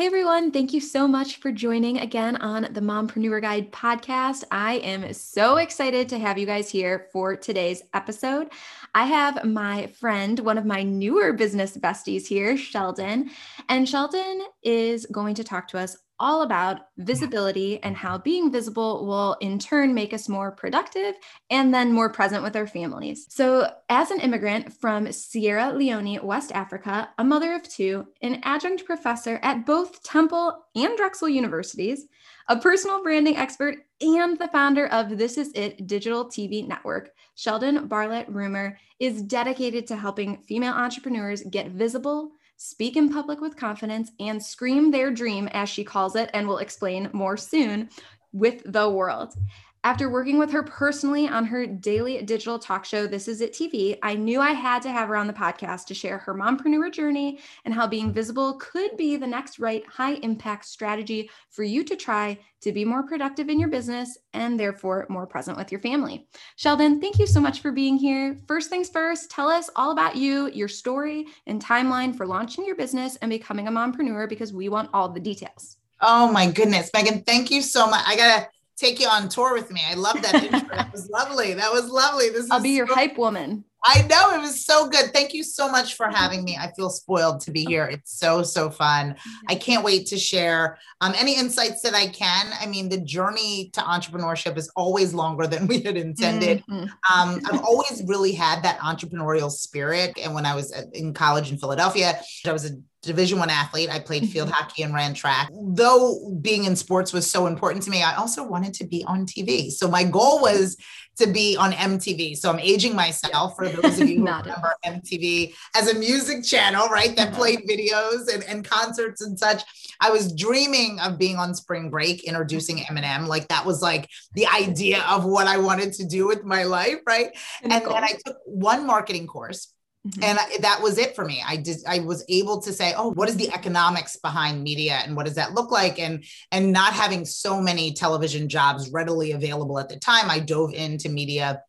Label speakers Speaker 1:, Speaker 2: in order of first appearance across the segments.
Speaker 1: Hey everyone, thank you so much for joining again on the Mompreneur Guide podcast. I am so excited to have you guys here for today's episode. I have my friend, one of my newer business besties here, Sheldon, and Sheldon is going to talk to us all about visibility and how being visible will in turn make us more productive and then more present with our families. So, as an immigrant from Sierra Leone, West Africa, a mother of two, an adjunct professor at both Temple and Drexel universities, a personal branding expert, and the founder of This Is It digital TV network, Sheldon Barlett Rumer is dedicated to helping female entrepreneurs get visible speak in public with confidence, and scream their dream, as she calls it, and will explain more soon, with the world. After working with her personally on her daily digital talk show, This Is It TV, I knew I had to have her on the podcast to share her mompreneur journey and how being visible could be the next right high impact strategy for you to try to be more productive in your business and therefore more present with your family. Sheldon, thank you so much for being here. First things first, tell us all about you, your story, and timeline for launching your business and becoming a mompreneur because we want all the details.
Speaker 2: Oh my goodness, Megan, thank you so much. I got to take you on tour with me. I love that intro. that was lovely. That was lovely.
Speaker 1: This I'll be your so, hype woman.
Speaker 2: I know it was so good. Thank you so much for having me. I feel spoiled to be here. It's so so fun. I can't wait to share um, any insights that I can. I mean, the journey to entrepreneurship is always longer than we had intended. Mm-hmm. Um, I've always really had that entrepreneurial spirit, and when I was in college in Philadelphia, I was a division one athlete. I played field mm-hmm. hockey and ran track. Though being in sports was so important to me i also wanted to be on tv so my goal was to be on mtv so i'm aging myself for those of you who remember mtv as a music channel right that played videos and, and concerts and such. I was dreaming of being on spring break introducing eminem. Like that was like the idea of what i wanted to do with my life right? And, and then i took one marketing course Mm-hmm. And I, that was it for me. I did. I was able to say, "Oh, what is the economics behind media, and what does that look like?" And and not having so many television jobs readily available at the time, I dove into media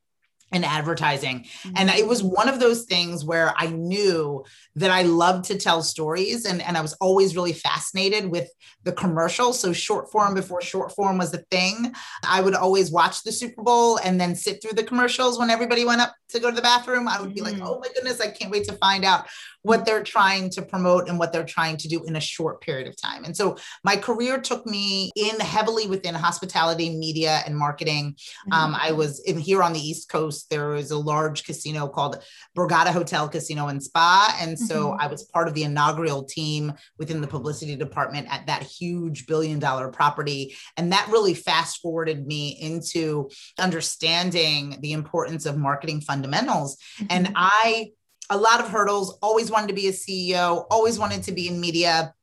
Speaker 2: and advertising. Mm-hmm. And it was one of those things where I knew that I loved to tell stories and, and I was always really fascinated with the commercial. So short form before short form was the thing. I would always watch the Super Bowl and then sit through the commercials when everybody went up to go to the bathroom. I would be like, mm. oh my goodness, I can't wait to find out what they're trying to promote and what they're trying to do in a short period of time. And so my career took me in heavily within hospitality, media, and marketing. Mm-hmm. Um, I was in here on the East Coast. There was a large casino called Borgata Hotel Casino and Spa. And so mm-hmm. I was part of the inaugural team within the publicity department at that huge billion dollar property. And that really fast forwarded me into understanding the importance of marketing fundamentals. Mm-hmm. And I a lot of hurdles, always wanted to be a CEO, always wanted to be in media,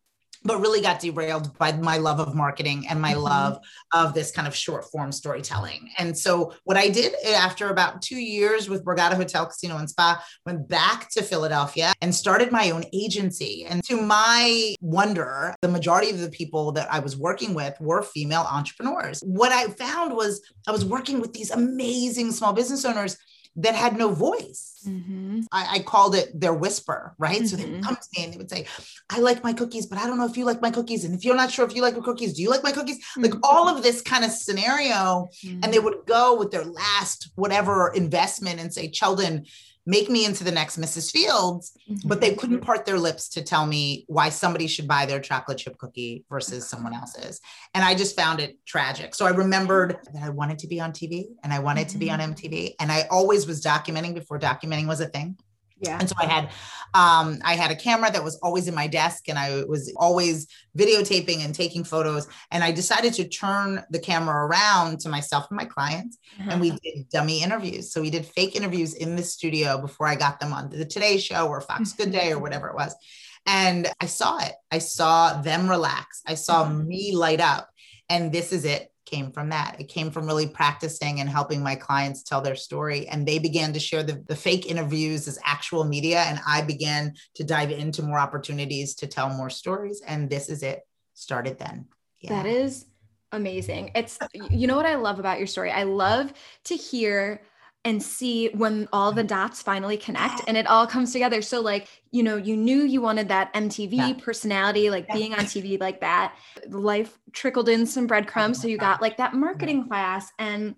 Speaker 2: but really got derailed by my love of marketing and my mm-hmm. love of this kind of short form storytelling. And so, what I did after about two years with Borgata Hotel, Casino, and Spa, went back to Philadelphia and started my own agency. And to my wonder, the majority of the people that I was working with were female entrepreneurs. What I found was I was working with these amazing small business owners that had no voice. Mm-hmm. I, I, called it their whisper, right? Mm-hmm. So they would mm-hmm. come to me and they would say, I like my cookies, but I don't know if you like my cookies. And if you're not sure if you like my cookies, do you like my cookies? Mm-hmm. Like all of this kind of scenario. And they mm-hmm. would go with their last whatever investment and say, Sheldon, make me into the next Mrs. Fields, mm-hmm. but they couldn't part their lips to tell me why somebody should buy their chocolate chip cookie versus someone else's. And I just found it tragic. So I remembered that I wanted to be on TV and I wanted mm-hmm. to be on MTV. Mm-hmm. And I always was documenting before documenting was a thing. Yeah. And so I had um, I had a camera that was always in my desk and I was always videotaping and taking photos. And I decided to turn the camera around to myself and my clients. Uh-huh. And we uh-huh. did dummy interviews. So we did fake interviews in the studio before I got them on the Today Show or Fox Good Day or whatever it was. And I saw it. I saw them relax. I saw uh-huh. me light up. And this is it came from that. It came from really practicing and helping my clients tell their story. And they began to share the, the fake interviews as actual media. And I began to dive into more opportunities to tell more stories. And this is it, started then.
Speaker 1: Yeah. That is amazing. It's, you know what I love about your story? I love to hear and see when all the mm. dots finally connect and it all comes together. So, like, you know, you knew you wanted that MTV yeah. personality, like yeah. being on TV like that. Life trickled in some breadcrumbs. So, you got like that marketing class and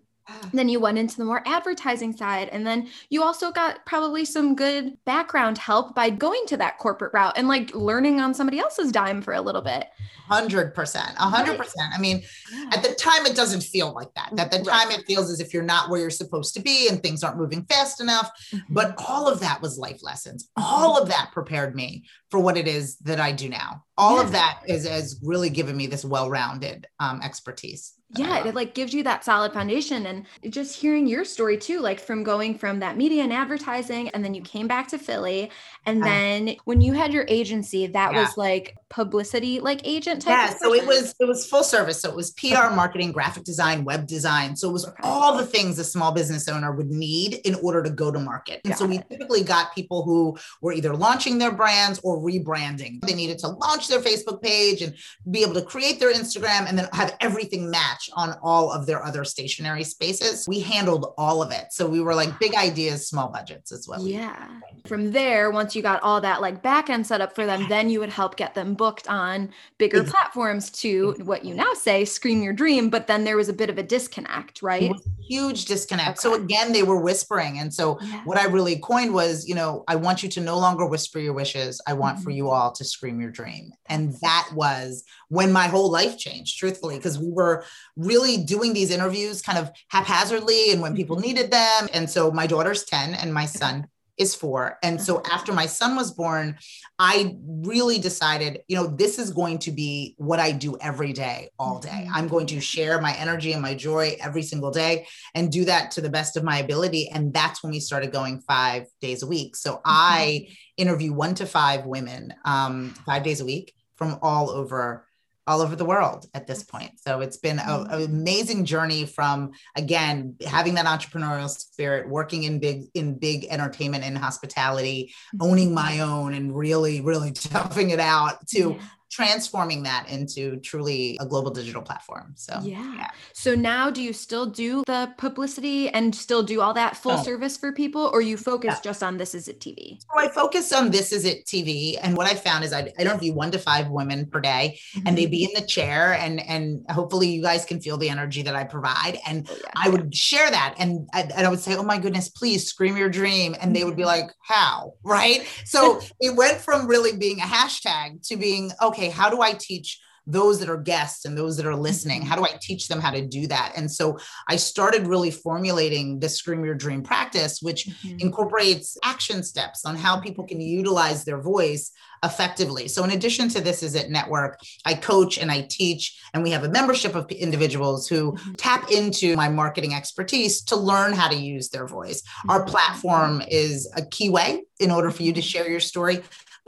Speaker 1: then you went into the more advertising side. And then you also got probably some good background help by going to that corporate route and like learning on somebody else's dime for a little bit.
Speaker 2: 100%. 100%. I mean, yeah. at the time, it doesn't feel like that. At the right. time, it feels as if you're not where you're supposed to be and things aren't moving fast enough. Mm-hmm. But all of that was life lessons. All of that prepared me for what it is that I do now. All yeah. of that is, has really given me this well rounded um, expertise
Speaker 1: yeah it like gives you that solid foundation and just hearing your story too like from going from that media and advertising and then you came back to philly and then when you had your agency that yeah. was like publicity like agent type
Speaker 2: yeah so it was it was full service so it was pr marketing graphic design web design so it was okay. all the things a small business owner would need in order to go to market and got so we it. typically got people who were either launching their brands or rebranding they needed to launch their facebook page and be able to create their instagram and then have everything match match on all of their other stationary spaces. We handled all of it. So we were like big ideas, small budgets as well.
Speaker 1: Yeah. From there, once you got all that like back end set up for them, then you would help get them booked on bigger exactly. platforms to what you now say, scream your dream. But then there was a bit of a disconnect, right?
Speaker 2: huge disconnect. Okay. So again, they were whispering. And so yeah. what I really coined was, you know, I want you to no longer whisper your wishes. I want mm-hmm. for you all to scream your dream. And that was when my whole life changed, truthfully, because we were really doing these interviews kind of haphazardly and when people mm-hmm. needed them. And so my daughter's 10 and my son is four. And so after my son was born, I really decided, you know, this is going to be what I do every day, all day. Mm-hmm. I'm going to share my energy and my joy every single day and do that to the best of my ability. And that's when we started going five days a week. So mm-hmm. I interview one to five women um, five days a week from all over all over the world at this point. So it's been an amazing. journey from again having that entrepreneurial spirit, working in big in big entertainment and hospitality, owning mm-hmm. my own and really really toughing it out to yeah transforming that into truly a global digital platform. So,
Speaker 1: yeah. yeah. So now do you still do the publicity and still do all that full oh. service for people or you focus yeah. just on This Is It TV?
Speaker 2: So I focus on This Is It TV. And what I found is I, I don't view one to five women per day mm-hmm. and they'd be in the chair and, and hopefully you guys can feel the energy that I provide. And oh, yeah. I would share that and I, and I would say, oh my goodness, please scream your dream. And they would be mm-hmm. like, how? Right. So it went from really being a hashtag to being, okay, okay, how do I teach those that are guests and those that are listening? How do I teach them how to do that? And so I started really formulating the Scream Your Dream practice, which mm-hmm. incorporates action steps on how people can utilize their voice effectively. So, in addition to this is it network, I coach and I teach, and we have a membership of individuals who mm-hmm. tap into my marketing expertise to learn how to use their voice. Our mm-hmm. platform is a key way in order for you to share your story.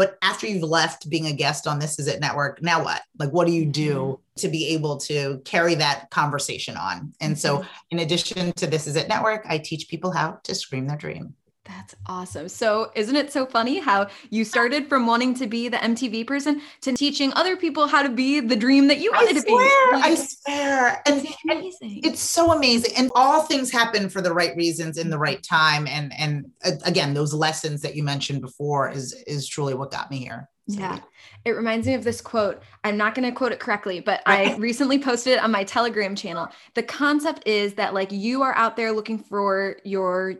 Speaker 2: But after you've left being a guest on This Is It Network, now what? Like, what do you do mm-hmm. to be able to carry that conversation on? And so, mm-hmm. in addition to This Is It Network, I teach people how to scream their dream.
Speaker 1: That's awesome. So, isn't it so funny how you started from wanting to be the MTV person to teaching other people how to be the dream that you wanted
Speaker 2: I
Speaker 1: to be?
Speaker 2: I swear. I swear. And, and it's so amazing. And all things happen for the right reasons in the right time. And and uh, again, those lessons that you mentioned before is is truly what got me here.
Speaker 1: So. Yeah. It reminds me of this quote. I'm not going to quote it correctly, but I recently posted it on my Telegram channel. The concept is that like you are out there looking for your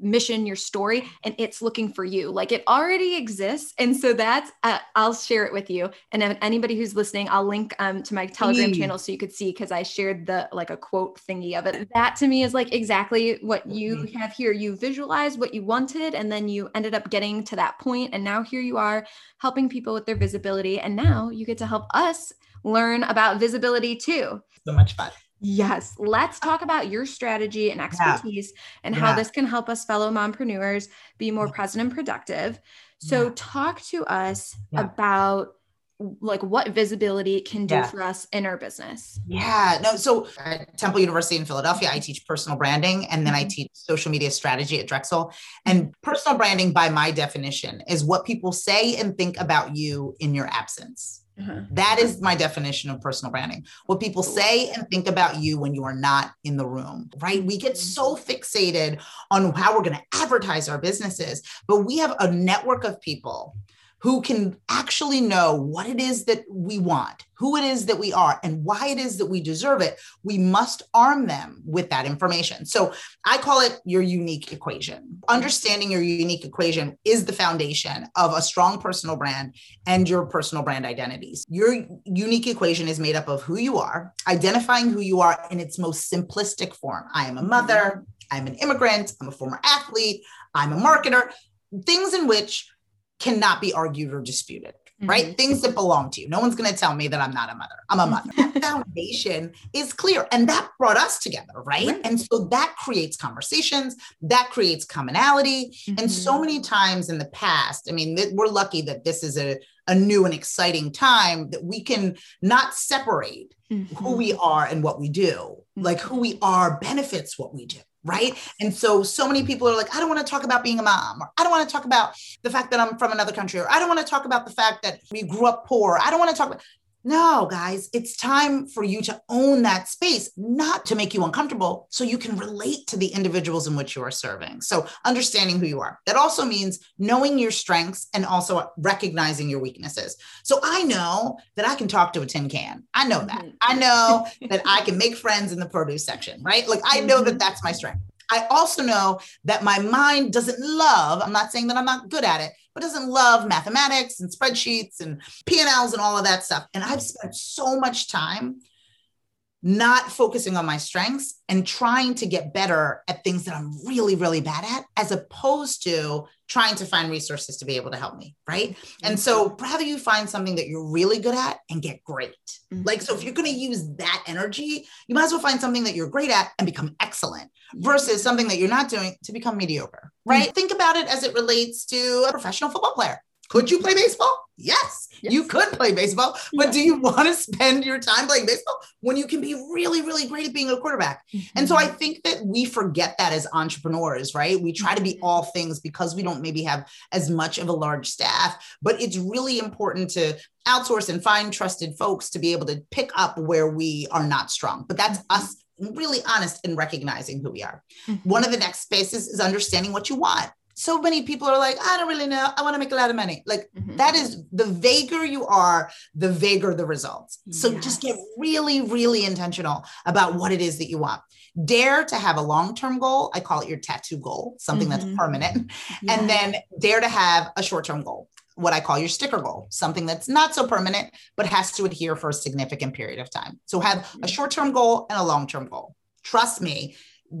Speaker 1: mission, your story, and it's looking for you. Like it already exists. And so that's, uh, I'll share it with you. And anybody who's listening, I'll link um, to my Telegram mm. channel so you could see because I shared the like a quote thingy of it. That to me is like exactly what you mm-hmm. have here. You visualized what you wanted, and then you ended up getting to that point. point, And now here you are helping people with their visibility. And now you get to help us learn about visibility too.
Speaker 2: So much fun.
Speaker 1: Yes. Let's talk about your strategy and expertise yeah. and yeah. how this can help us fellow mompreneurs be more present and productive. So, talk to us about like what visibility can do
Speaker 2: Yeah.
Speaker 1: for us in our business.
Speaker 2: Yeah, no. So at Temple University in Philadelphia, I teach personal branding and then I
Speaker 1: Mhm.
Speaker 2: teach social media strategy at Drexel. And personal branding, by my definition, is what people say and think about you in your absence. Uh-huh. That is my definition of personal branding. What people say and think about you when you are not in the room, right? We get so mm-hmm. fixated on how we're going to advertise our businesses, but we have a network of people who can actually know what it is that we want, who it is that we are, and why it is that we deserve it. We must arm them with that information. So I call it your unique equation. Understanding your unique equation is the foundation of a strong personal brand and your personal brand identities. Your unique equation is made up of who you are, identifying who you are in its most simplistic form. I am a mother, I'm an immigrant, I'm a former athlete, I'm a marketer, things in which cannot be argued or disputed. Right? Things that belong to you. No one's going to tell me that I'm not a mother. I'm a mother. that foundation is clear. And that brought us together. Right?
Speaker 1: Right.
Speaker 2: And so that creates conversations, that creates commonality. And so
Speaker 1: Mhm.
Speaker 2: many times in the past, I mean, th- we're lucky that this is a, a new and exciting time that we can not separate who
Speaker 1: Mhm.
Speaker 2: we are and what we do. Like who we are benefits what we do. Right. And so, so many mm. people are like, I don't want to talk about being a mom, or I don't want to talk about the fact that I'm from another country, or I don't want to talk about the fact that we grew up poor. I don't want to talk about. No, guys, it's time for you to own that space, not to make you uncomfortable, so you can relate to the individuals in which you are serving. So, understanding who you are. That also means knowing your strengths and also recognizing your weaknesses. So, I know that I can talk to a tin can. I know that.
Speaker 1: Mhm.
Speaker 2: I know that I can make friends in the produce section, right? Like, I know that
Speaker 1: Mhm.
Speaker 2: that's my strength. I also know that my mind doesn't love, I'm not saying that I'm not good at it, but doesn't love mathematics and spreadsheets and P&Ls and all of that stuff. And I've spent so much time not focusing on my strengths and trying to get better at things that I'm really, really bad at, as opposed to trying to find resources to be able to help me. Right. And so, rather you find something that you're really good at and get great.
Speaker 1: Mhm.
Speaker 2: Like, so if you're going to use that energy, you might as well find something that you're great at and become excellent versus something that you're not doing to become mediocre. Right. Think about it as it relates to a professional football player. Could you play baseball? Yes,
Speaker 1: Yes.
Speaker 2: you could play baseball, but do you want to spend your time playing baseball when you can be really, really great at being a quarterback? And so I mm-hmm. think that we forget that as entrepreneurs, right? We try to be mm-hmm. all things because we don't maybe have as much of a large staff, but it's really important to outsource and find trusted folks to be able to pick up where we are not strong. But that's mm-hmm. us really honest in recognizing who we are.
Speaker 1: Mhm.
Speaker 2: One of the next spaces is understanding what you want. So many people are like, I don't really know. I want to make a lot of money. Like
Speaker 1: Mhm.
Speaker 2: that is the vaguer you are, the vaguer the results. So just get really, really intentional about what it is that you want. Dare to have a long term goal. I call it your tattoo goal, something
Speaker 1: Mhm.
Speaker 2: that's permanent.
Speaker 1: Yeah.
Speaker 2: And then dare to have a short term goal, what I call your sticker goal, something that's not so permanent, but has to adhere for a significant period of time. So have a short term goal and a long term goal. Trust me,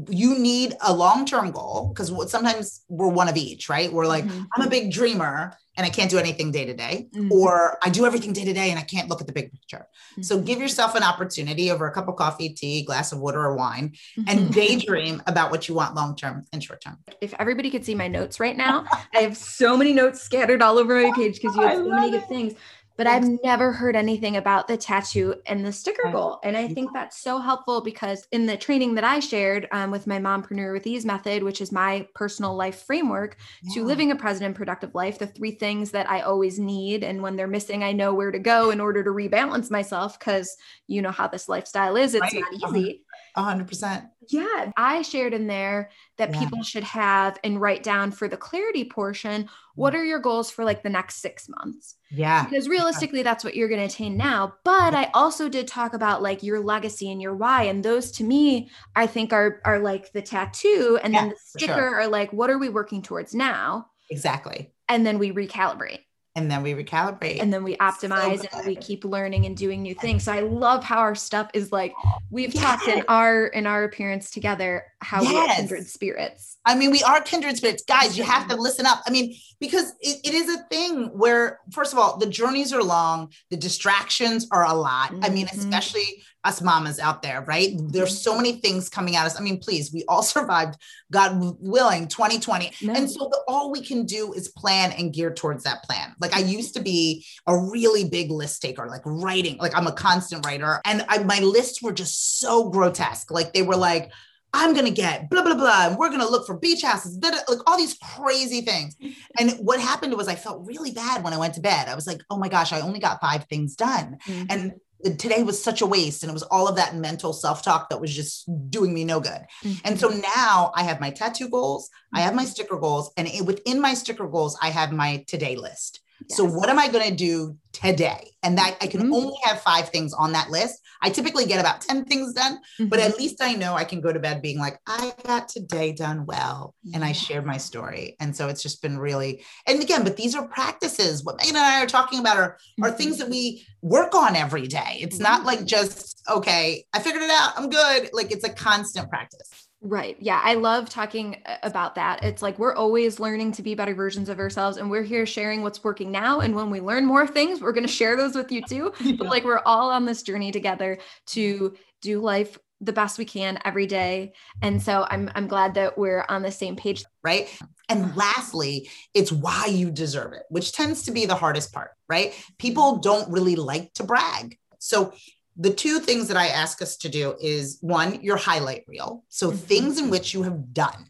Speaker 2: you need a long term goal because sometimes we're one of each, right? We're like,
Speaker 1: Mhm.
Speaker 2: I'm a big dreamer and I can't do anything day to day,
Speaker 1: Mhm.
Speaker 2: or I do everything day to day and I can't look at the big picture. So
Speaker 1: Mhm.
Speaker 2: give yourself an opportunity over a cup of coffee, tea, glass of water, or wine, and
Speaker 1: Mhm.
Speaker 2: daydream about what you want long term and short term.
Speaker 1: if everybody could see my notes right now, I have so many notes scattered all over my page because you have so many good things. But I've never heard anything about the tattoo and the sticker goal. And I think that's so helpful because in the training that I shared um, with my Mompreneur with Ease method, which is my personal life framework to living a present and productive life, the three things that I always need. And when they're missing, I know where to go in order to rebalance myself because you know how this lifestyle is. It's
Speaker 2: Right.
Speaker 1: not easy.
Speaker 2: A hundred percent.
Speaker 1: Yeah, I shared in there that
Speaker 2: Yeah.
Speaker 1: people should have and write down for the clarity portion mm. what are your goals for like the next six months?
Speaker 2: Yeah.
Speaker 1: Because realistically, that's what you're going to attain now. But I also did talk about like your legacy and your why. And those to me, I think are, are like the tattoo. And then the sticker
Speaker 2: sure.
Speaker 1: are like, what are we working towards now?
Speaker 2: Exactly.
Speaker 1: And then we recalibrate
Speaker 2: And then we recalibrate.
Speaker 1: and then we optimize and we keep learning and doing new things. So I love how our stuff is like we've talked in our in our appearance together how we are kindred spirits.
Speaker 2: I mean, we are kindred spirits. Guys, you have to listen up. I mean, because it, it is a thing where, first of all, the journeys are long, the distractions are a lot. I mean,
Speaker 1: Mhm.
Speaker 2: especially us mamas out there, right? There's so many things coming at us. I mean, please, we all survived, God willing, 2020. No. And so the, all we can do is plan and gear towards that plan. Like I used to be a really big list taker, like writing, like I'm a constant writer. And I, my lists were just so grotesque. Like they were like, I'm gonna get blah blah blah, and we're gonna look for beach houses, blah, blah, like all these crazy things. And what happened was I felt really bad when I went to bed. I was like, oh my gosh, I only got five things done. Mm-hmm. And today was such a waste and it was all of that mental self-talk that was just doing me no good mm-hmm. and so now i have my tattoo goals i have my mm-hmm. sticker goals and within my sticker goals i have my today list yes. so what am i going to do today and that i can mm-hmm. only have five things on that list I typically get about 10 things done, mm-hmm. but at least I know I can go to bed being like, I got today done well. And I shared my story. And so it's just been really, and again, but these are practices. What Megan and I are talking about are, are things mm-hmm. that we work on every day. It's not like just, okay, I figured it out. I'm good. Like it's a constant practice.
Speaker 1: Right. Yeah. I love talking uh, about that. It's like we're always learning to be better versions of ourselves, and we're here sharing what's working now. And when we learn more things, we're going to share those with you too. Yeah. But like we're all on this journey together to do life the best we can every day. And so I'm I'm glad that we're on the same page.
Speaker 2: Right. And lastly, it's why you deserve it, which tends to be the hardest part, right? People don't really like to brag. So the two things that I ask us to do is one, your highlight reel. So mm-hmm. things in which you have done,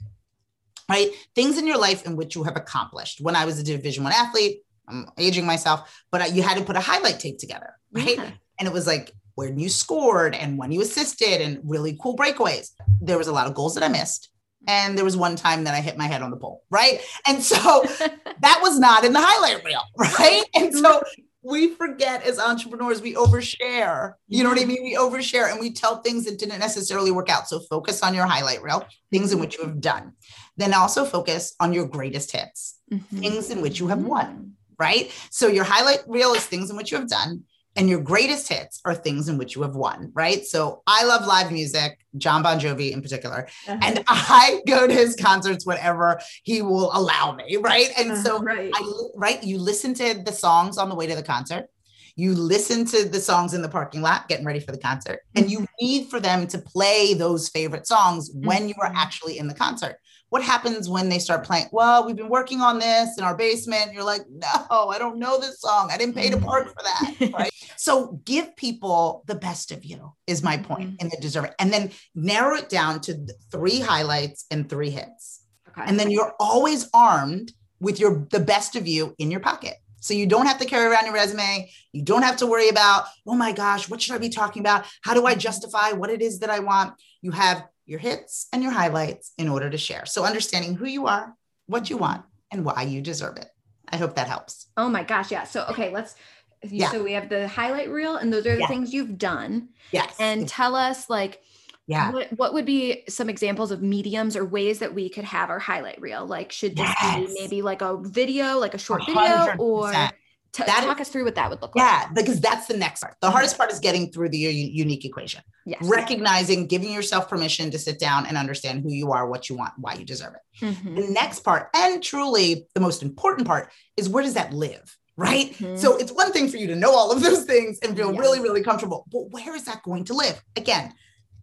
Speaker 2: right? Things in your life in which you have accomplished. When I was a division one athlete, I'm aging myself, but you had to put a highlight tape together, right? Yeah. And it was like when you scored and when you assisted and really cool breakaways. There was a lot of goals that I missed. And there was one time that I hit my head on the pole, right? And so that was not in the highlight reel, right? And so we forget as entrepreneurs, we overshare. You know what I mean? We overshare and we tell things that didn't necessarily work out. So focus on your highlight reel, things in which you have done. Then also focus on your greatest hits, mm-hmm. things in which you have won, right? So your highlight reel is things in which you have done and your greatest hits are things in which you have won, right? So I love live music, Jon Bon Jovi in particular, uh-huh. and I go to his concerts whenever he will allow me, right? And uh-huh, so, right. I, right, you listen to the songs on the way to the concert. You listen to the songs in the parking lot, getting ready for the concert, and you mm-hmm. need for them to play those favorite songs when you are mm-hmm. actually in the concert what happens when they start playing? Well, we've been working on this in our basement. You're like, no, I don't know this song. I didn't pay to park for that. Right. so give people the best of you, is my point, mm-hmm. and they deserve it. And then narrow it down to three highlights and three hits. Okay. And then you're always armed with your the best of you in your pocket. So you don't have to carry around your resume. You don't have to worry about, oh my gosh, what should I be talking about? How do I justify what it is that I want? You have your hits and your highlights in order to share. So understanding who you are, what you want, and why you deserve it. I hope that helps.
Speaker 1: Oh my gosh. Yeah. So, okay, let's. Yeah. So we have the highlight reel, and those are the yeah. things you've done.
Speaker 2: Yes.
Speaker 1: And tell us, like,
Speaker 2: yeah.
Speaker 1: What, what would be some examples of mediums or ways that we could have our highlight reel? Like, should this yes. be maybe like a video, like a short 100%. video, or T- that talk is, us through what that would look
Speaker 2: yeah, like. Yeah, because that's the next part. The hardest part is getting through the u- unique equation. Yes. Recognizing, giving yourself permission to sit down and understand who you are, what you want, why you deserve it. Mm-hmm. The next part, and truly the most important part, is where does that live? Right. Mm-hmm. So it's one thing for you to know all of those things and feel yes. really, really comfortable. But where is that going to live? Again,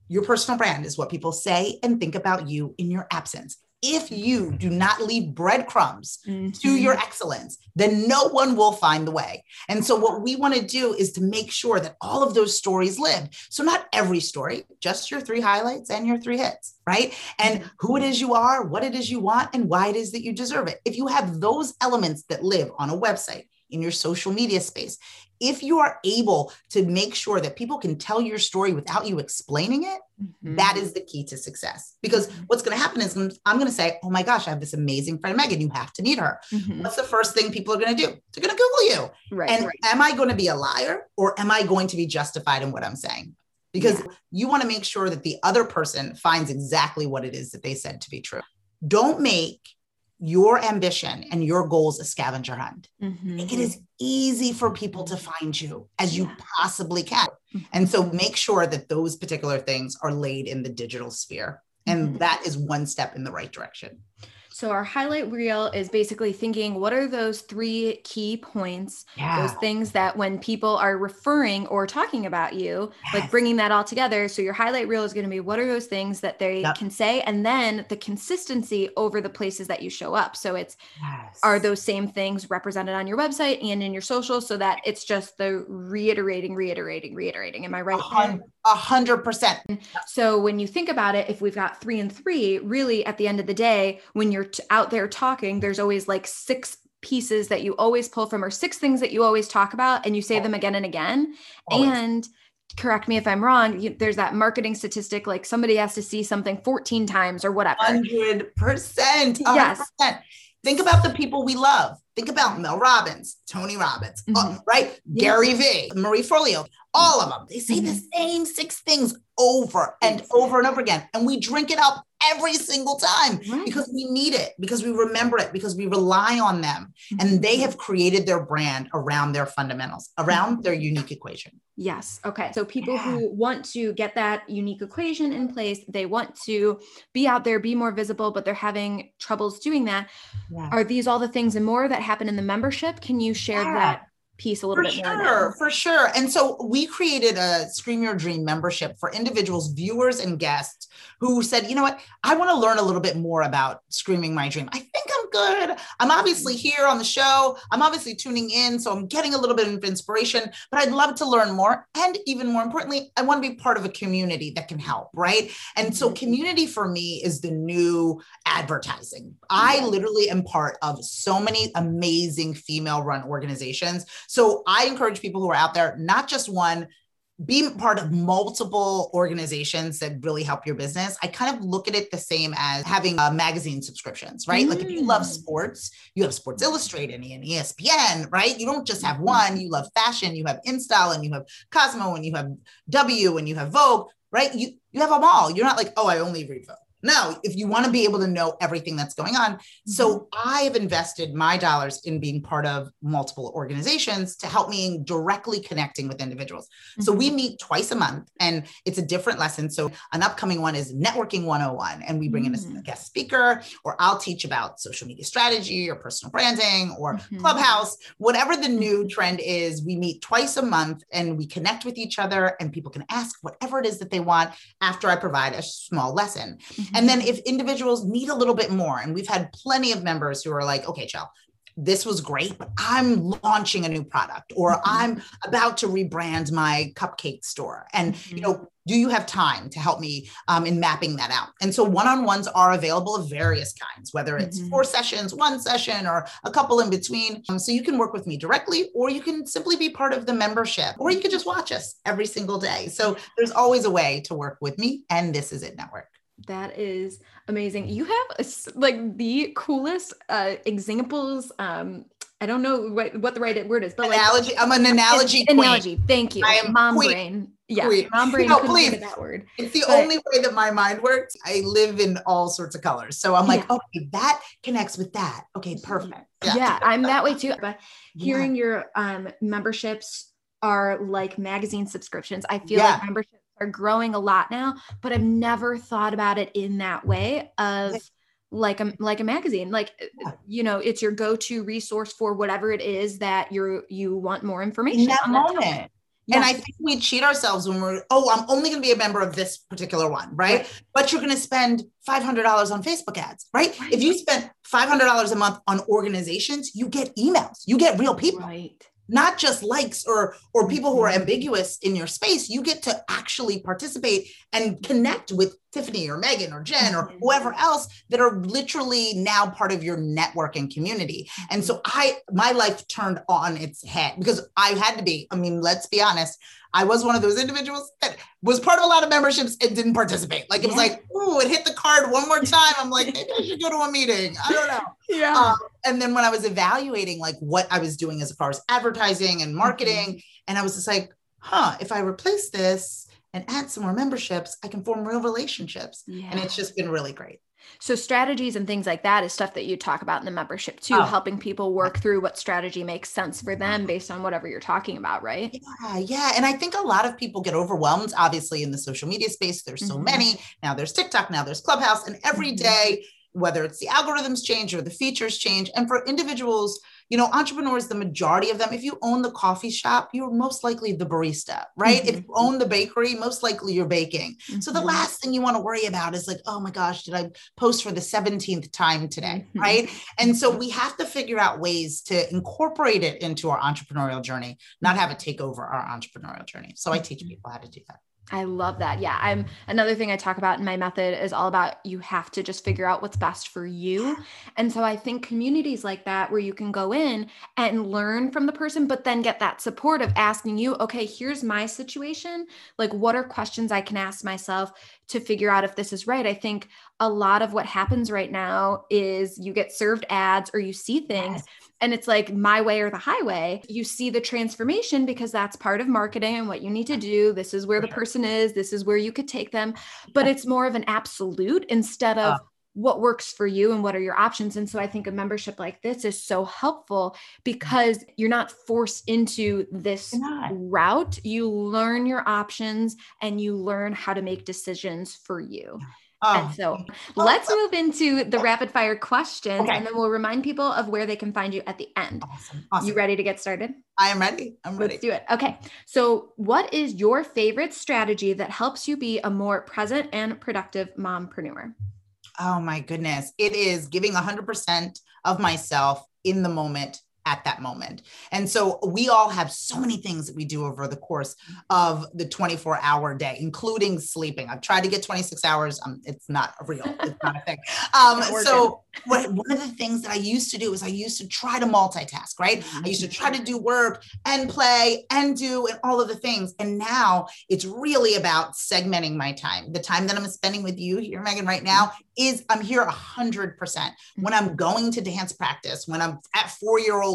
Speaker 2: your personal brand is what people say and think about you in your absence if you do not leave breadcrumbs mm-hmm. to your excellence, then no one will find the way. And so, what we want to do is to make sure that all of those stories live. So, not every story, just your three highlights and your three hits, right? And who it is you are, what it is you want, and why it is that you deserve it. If you have those elements that live on a website, in your social media space, if you are able to make sure that people can tell your story without you explaining it, mm-hmm. that is the key to success. Because mm-hmm. what's going to happen is I'm going to say, Oh my gosh, I have this amazing friend, Megan. You have to meet her. Mm-hmm. What's the first thing people are going to do? They're going to Google you. Right, and right. am I going to be a liar or am I going to be justified in what I'm saying? Because yeah. you want to make sure that the other person finds exactly what it is that they said to be true. Don't make your ambition and your goals a scavenger hunt. Mm-hmm. Make it as easy for people to find you as you possibly can. Mm-hmm. And so make sure that those particular things are laid in the digital sphere. And mm-hmm. that is one step in the right direction.
Speaker 1: So our highlight reel is basically thinking what are those three key points, yeah. those things that when people are referring or talking about you, yes. like bringing that all together. So your highlight reel is going to be what are those things that they yep. can say and then the consistency over the places that you show up. So it's yes. are those same things represented on your website and in your social so that it's just the reiterating reiterating reiterating. Am I right?
Speaker 2: A hundred percent.
Speaker 1: So when you think about it, if we've got three and three, really at the end of the day, when you're t- out there talking, there's always like six pieces that you always pull from or six things that you always talk about and you say them again and again. Always. And correct me if I'm wrong, you, there's that marketing statistic like somebody has to see something 14 times or whatever.
Speaker 2: 100%. 100%. Yes. Think about the people we love. Think about Mel Robbins, Tony Robbins, mm-hmm. uh, right? Yes. Gary Vee, Marie Forleo, all of them. They say mm-hmm. the same six things over and over and over again. And we drink it up every single time right. because we need it, because we remember it, because we rely on them. Mm-hmm. And they have created their brand around their fundamentals, around their unique equation.
Speaker 1: Yes. Okay. So people yeah. who want to get that unique equation in place, they want to be out there, be more visible, but they're having troubles doing that. Yeah. Are these all the things and more that happen in the membership? Can you share yeah. that piece a little
Speaker 2: for
Speaker 1: bit
Speaker 2: sure,
Speaker 1: more.
Speaker 2: For sure. And so we created a Scream Your Dream membership for individuals, viewers, and guests who said, you know what, I want to learn a little bit more about Screaming My Dream. I think I'm good. I'm obviously here on the show. I'm obviously tuning in. So I'm getting a little bit of inspiration, but I'd love to learn more. And even more importantly, I want to be part of a community that can help. Right. And so mm-hmm. community for me is the new advertising. I literally am part of so many amazing female run organizations so I encourage people who are out there, not just one, be part of multiple organizations that really help your business. I kind of look at it the same as having uh, magazine subscriptions, right? Mm. Like if you love mm. sports, you have Sports Illustrated and ESPN, right? You don't just have one. You love fashion, you have InStyle, and you have Cosmo, and you have W, and you have Vogue, right? You you have them all. You're not like, oh, I only read Vogue. No, if you want to be able to know everything that's going on. Mm-hmm. So I have invested my dollars in being part of multiple organizations to help me in directly connecting with individuals. Mm-hmm. So we mm-hmm. meet twice a month and it's a different lesson. So an upcoming one is networking 101 and we bring mm-hmm. in a mm. guest speaker or I'll teach about social media strategy or personal branding or mm-hmm. clubhouse, whatever the new mm-hmm. trend is, we meet twice a month and we connect with each other and people can ask whatever it is that they want after I provide a small lesson. And then if individuals need a little bit more, and we've had plenty of members who are like, okay, Chell, this was great, but I'm launching a new product or mm-hmm. I'm about to rebrand my cupcake store. And, mm-hmm. you know, do you have time to help me um, in mapping that out? And so one on ones are available of various kinds, whether it's mm-hmm. four sessions, one session, or a couple in between. Um, so you can work with me directly, or you can simply be part of the membership, or you can just watch us every single day. So there's always a way to work with me. And this is it network.
Speaker 1: That is amazing. You have a, like the coolest uh, examples. Um, I don't know what, what the right word is, but
Speaker 2: analogy.
Speaker 1: Like,
Speaker 2: I'm an analogy.
Speaker 1: An, analogy. Thank you. I am mom queen. brain. Yeah, queen. mom brain.
Speaker 2: No, please. That word. It's the but, only way that my mind works. I live in all sorts of colors, so I'm like, yeah. okay, that connects with that. Okay, perfect.
Speaker 1: Yeah, yeah I'm that way too. But hearing yeah. your um, memberships are like magazine subscriptions. I feel like memberships are growing a lot now, but I've never thought about it in that way of like a like a magazine. Like uh, yeah. you know, it's your go-to resource for whatever it is that you're you want more information
Speaker 2: in that moment. Yes. And I think we cheat ourselves when we're, oh, I'm only going to be a member of this particular one, right? right. But you're going to spend $500 on Facebook ads, right? right? If you spend $500 a month on organizations, you get emails, you get real people. Right not just likes or or people who are mm-hmm. ambiguous in your space you get to actually participate and connect with tiffany or megan or jen or mm-hmm. whoever else that are literally now part of your network and community and so mm-hmm. i my life turned on its head because i had to be i mean let's be honest I was one of those individuals that was part of a lot of memberships and didn't participate. Like it was like, oh, it hit the card one more time. I'm like, maybe I should go to a meeting. I don't know.
Speaker 1: Yeah. Um,
Speaker 2: and then when I was evaluating like what I was doing as far as advertising and marketing, mm-hmm. and I was just like, huh, if I replace this and add some more memberships, I can form real relationships. Yeah. And it's just been really great.
Speaker 1: So strategies and things like that is stuff that you talk about in the membership too, oh. helping people work through what strategy makes sense for them based on whatever you're talking about, right?
Speaker 2: Yeah, yeah. And I think a lot of people get overwhelmed, obviously, in the social media space. There's so mm-hmm. many. Now there's TikTok, now there's Clubhouse, and every mm-hmm. day whether it's the algorithms change or the features change. And for individuals, you know, entrepreneurs, the majority of them, if you own the coffee shop, you're most likely the barista, right? Mm-hmm. If you own the bakery, most likely you're baking. Mm-hmm. So the mm-hmm. last thing you want to worry about is like, oh my gosh, did I post for the 17th time today? Mm-hmm. Right. And so we have to figure out ways to incorporate it into our entrepreneurial journey, not have it take over our entrepreneurial journey. So I teach mm-hmm. people how to do that.
Speaker 1: I love that. Yeah. I'm another thing I talk about in my method is all about you have to just figure out what's best for you. And so I think communities like that where you can go in and learn from the person, but then get that support of asking you, okay, here's my situation. Like, what are questions I can ask myself to figure out if this is right? I think a lot of what happens right now is you get served ads or you see things. Yes and it's like my way or the highway. You see the transformation because that's part of marketing and what you need to do. This is where the person is. This is where you could take them. But it's more of an absolute instead of uh, what works for you and what are your options. And so i think a membership like this is so helpful because you're not forced into this route. You learn your options and you learn how to make decisions for you Oh. and oh. so let's move into the rapid fire questions okay. and then we'll remind people of where they can find you at the end. Awesome. awesome. You ready to get started?
Speaker 2: I am ready. I'm ready.
Speaker 1: Let's do it. Okay. So, what is your favorite strategy that helps you be a more present and productive mompreneur?
Speaker 2: Oh my goodness. It is giving 100% of myself in the moment at that moment. And so we all have so many things that we do over the course of the 24 hour day, including sleeping. I've tried to get 26 hours. Um, it's not real. It's not a thing. Um, so what, one of the things that I used to do is I used to try to multitask, right? I used to try to do work and play and do and all of the things. And now it's really about segmenting my time. The time that I'm spending with you here, Megan, right now is I'm here a hundred percent. When I'm going to dance practice, when I'm at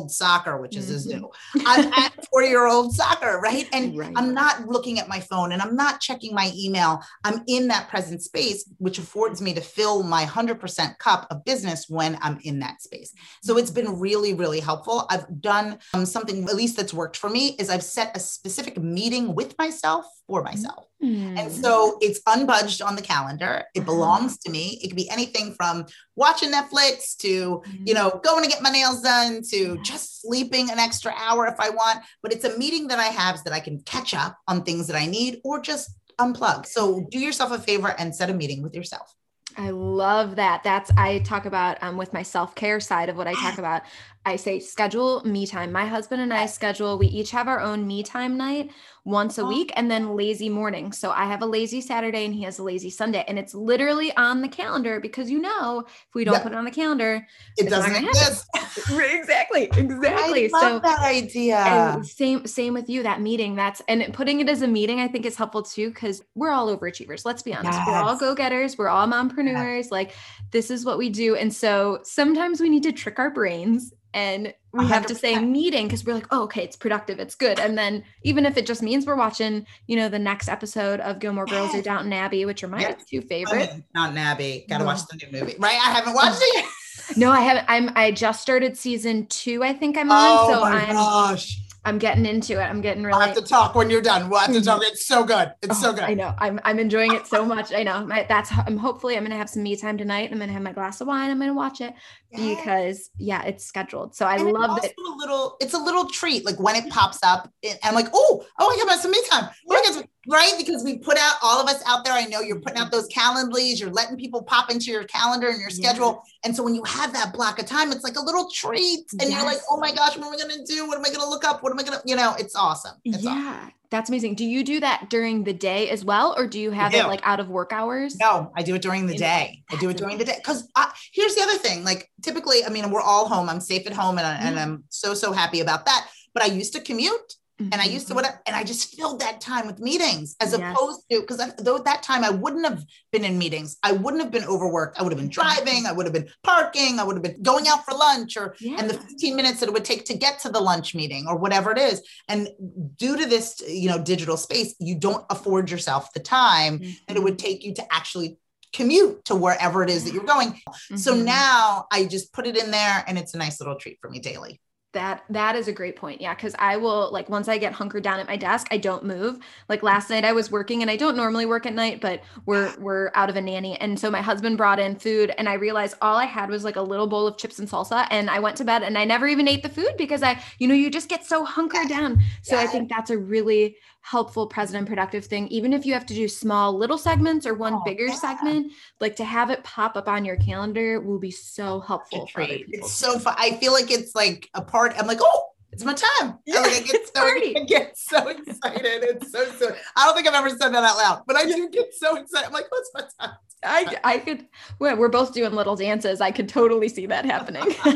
Speaker 2: four-year-old soccer, which is a zoo, mm-hmm. I'm at four-year-old soccer, right? And right. I'm not looking at my phone and I'm not checking my email. I'm in that present space, which affords me to fill my hundred percent cup of business when I'm in that space. So it's been really, really helpful. I've done um, something at least that's worked for me is I've set a specific meeting with myself for myself. Mm. And so it's unbudged on the calendar. It uh-huh. belongs to me. It could be anything from watching Netflix to, mm. you know, going to get my nails done to just sleeping an extra hour if I want. But it's a meeting that I have so that I can catch up on things that I need or just unplug. So do yourself a favor and set a meeting with yourself.
Speaker 1: I love that. That's I talk about um, with my self care side of what I talk about. I say schedule me time. My husband and I schedule. We each have our own me time night once a oh. week and then lazy morning. So I have a lazy Saturday and he has a lazy Sunday. And it's literally on the calendar because you know, if we don't put it on the calendar,
Speaker 2: it doesn't exist.
Speaker 1: exactly. Exactly.
Speaker 2: I love so that idea.
Speaker 1: same, same with you, that meeting. That's and putting it as a meeting, I think is helpful too, because we're all overachievers. Let's be honest. Yes. We're all go-getters, we're all mompreneurs. Yes. Like this is what we do. And so sometimes we need to trick our brains and we 100%. have to say meeting because we're like, oh, okay, it's productive, it's good. And then even if it just means we're watching, you know, the next episode of Gilmore Girls or Downton Abbey, which are my yes. two favorite.
Speaker 2: Oh, Downton Abbey, gotta watch the new movie, right? I haven't watched it
Speaker 1: yet. no, I haven't. I'm. I just started season two. I think I'm on. Oh so my I'm, gosh. I'm getting into it. I'm getting really.
Speaker 2: I have to talk when you're done. We'll have to mm-hmm. talk. It's so good. It's oh, so good.
Speaker 1: I know. I'm I'm enjoying it so much. I know. My, that's. I'm hopefully I'm gonna have some me time tonight. I'm gonna have my glass of wine. I'm gonna watch it yeah. because yeah, it's scheduled. So I and love it.
Speaker 2: A little. It's a little treat. Like when it pops up, and I'm like, oh, oh, I got some me time. Oh, right? Because we put out all of us out there. I know you're putting out mm-hmm. those calendars, you're letting people pop into your calendar and your schedule. Yes. And so when you have that block of time, it's like a little treat. And yes. you're like, oh my gosh, what am I to do? What am I to look up? What am I to, you know, it's awesome. It's
Speaker 1: yeah. Awesome. That's amazing. Do you do that during the day as well, or do you have it like out of work hours?
Speaker 2: No, I do it during the day. I do it during the day because uh, here's the other thing. Like typically, I mean, we're all home. I'm safe at home, and, and mm-hmm. I'm so so happy about that. But I used to commute, Mm-hmm. And I used to mm-hmm. and I just filled that time with meetings as yes. opposed to because though that time I wouldn't have been in meetings, I wouldn't have been overworked. I would have been driving, I would have been parking, I would have been going out for lunch, or yeah. and the 15 minutes that it would take to get to the lunch meeting or whatever it is. And due to this, you know, digital space, you don't afford yourself the time mm-hmm. that it would mm-hmm. take you to actually commute to wherever it is that you're going. Mm-hmm. So now I just put it in there and it's a nice little treat for me daily.
Speaker 1: That that is a great point. Yeah, cuz I will like once I get hunkered down at my desk, I don't move. Like last night I was working and I don't normally work at night, but we're we're out of a nanny. And so my husband brought in food and I realized all I had was like a little bowl of chips and salsa and I went to bed and I never even ate the food because I you know, you just get so hunkered down. So I think that's a really helpful present and productive thing even if you have to do small little segments or one oh, bigger yeah. segment like to have it pop up on your calendar will be so helpful for other
Speaker 2: people. it's so fun i feel like it's like a part i'm like oh it's my time. Yeah, like I get so I get so excited. It's so so. I don't think I've ever said that out loud, but I do get so excited. I'm like, oh, my time.
Speaker 1: I I could. We're both doing little dances. I could totally see that happening. All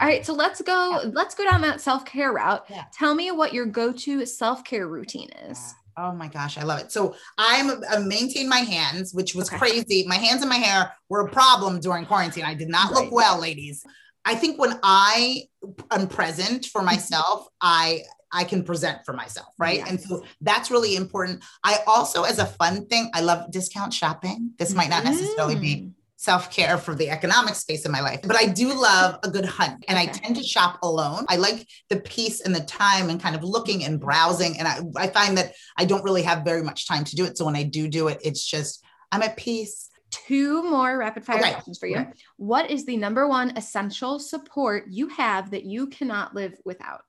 Speaker 1: right, so let's go. Let's go down that self care route. Yeah. Tell me what your go to self care routine is.
Speaker 2: Oh my gosh, I love it. So I'm I maintain my hands, which was okay. crazy. My hands and my hair were a problem during quarantine. I did not right. look well, ladies. I think when I am present for myself, I I can present for myself, right? Yes. And so that's really important. I also, as a fun thing, I love discount shopping. This might not necessarily mm. be self care for the economic space in my life, but I do love a good hunt and okay. I tend to shop alone. I like the peace and the time and kind of looking and browsing. And I, I find that I don't really have very much time to do it. So when I do do it, it's just, I'm at peace
Speaker 1: two more rapid fire okay. questions for you. Okay. What is the number one essential support you have that you cannot live without?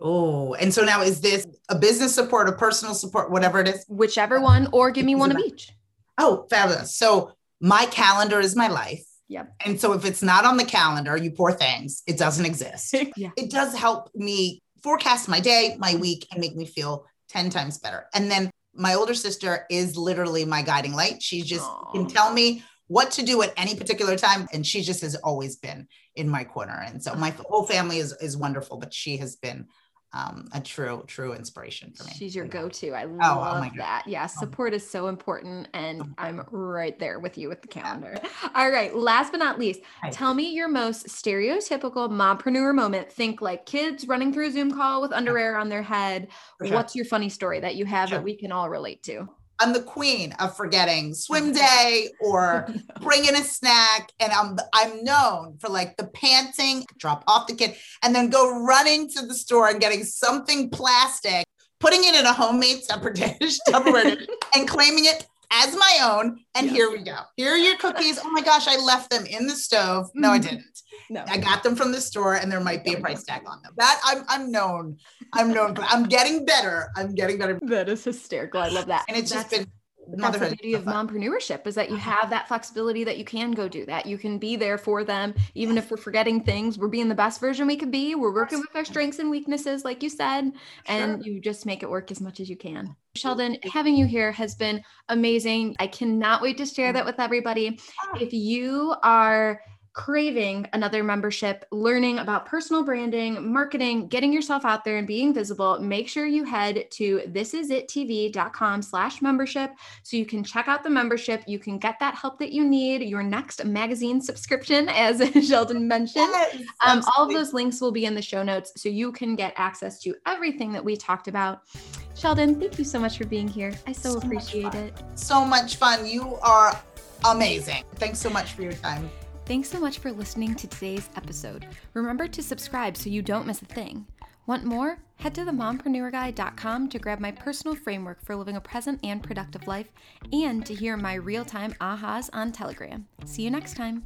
Speaker 2: Oh, and so now is this a business support, a personal support, whatever it is?
Speaker 1: Whichever one, or give me one of each.
Speaker 2: Oh, fabulous. So my calendar is my life.
Speaker 1: Yep.
Speaker 2: And so if it's not on the calendar, you poor things, it doesn't exist. yeah. It does help me forecast my day, my week, and make me feel 10 times better. And then my older sister is literally my guiding light. She just Aww. can tell me what to do at any particular time. And she just has always been in my corner. And so my whole family is, is wonderful, but she has been um, a true, true inspiration for me.
Speaker 1: She's your go-to. I oh, oh love oh that. Yeah, support is so important, and I'm right there with you with the calendar. All right, last but not least, tell me your most stereotypical mompreneur moment. Think like kids running through a Zoom call with underwear on their head. Sure. What's your funny story that you have sure. that we can all relate to?
Speaker 2: I'm the queen of forgetting swim day or bringing a snack. And I'm I'm known for like the panting, drop off the kid, and then go running to the store and getting something plastic, putting it in a homemade separate dish, Tupperware dish, and claiming it as my own. And yes. here we go. Here are your cookies. Oh my gosh, I left them in the stove. No, I mm-hmm. didn't. No. I got them from the store and there might be a price tag on them. That I'm I'm known. I'm known I'm getting better. I'm getting better.
Speaker 1: That is hysterical. I love that.
Speaker 2: And it's That's- just been
Speaker 1: that's the beauty of mompreneurship is that you have that flexibility that you can go do that. You can be there for them, even if we're forgetting things. We're being the best version we could be. We're working with our strengths and weaknesses, like you said, and sure. you just make it work as much as you can. Sheldon, having you here has been amazing. I cannot wait to share that with everybody. Ah. If you are craving another membership, learning about personal branding, marketing, getting yourself out there and being visible, make sure you head to thisisittv.com slash membership so you can check out the membership. You can get that help that you need, your next magazine subscription, as Sheldon mentioned. Yes, um, all of those links will be in the show notes so you can get access to everything that we talked about. Sheldon, thank you so much for being here. I so, so appreciate it.
Speaker 2: So much fun. You are amazing. Thanks so much for your time.
Speaker 1: Thanks so much for listening to today's episode. Remember to subscribe so you don't miss a thing. Want more? Head to themompreneurguide.com to grab my personal framework for living a present and productive life and to hear my real time ahas on Telegram. See you next time.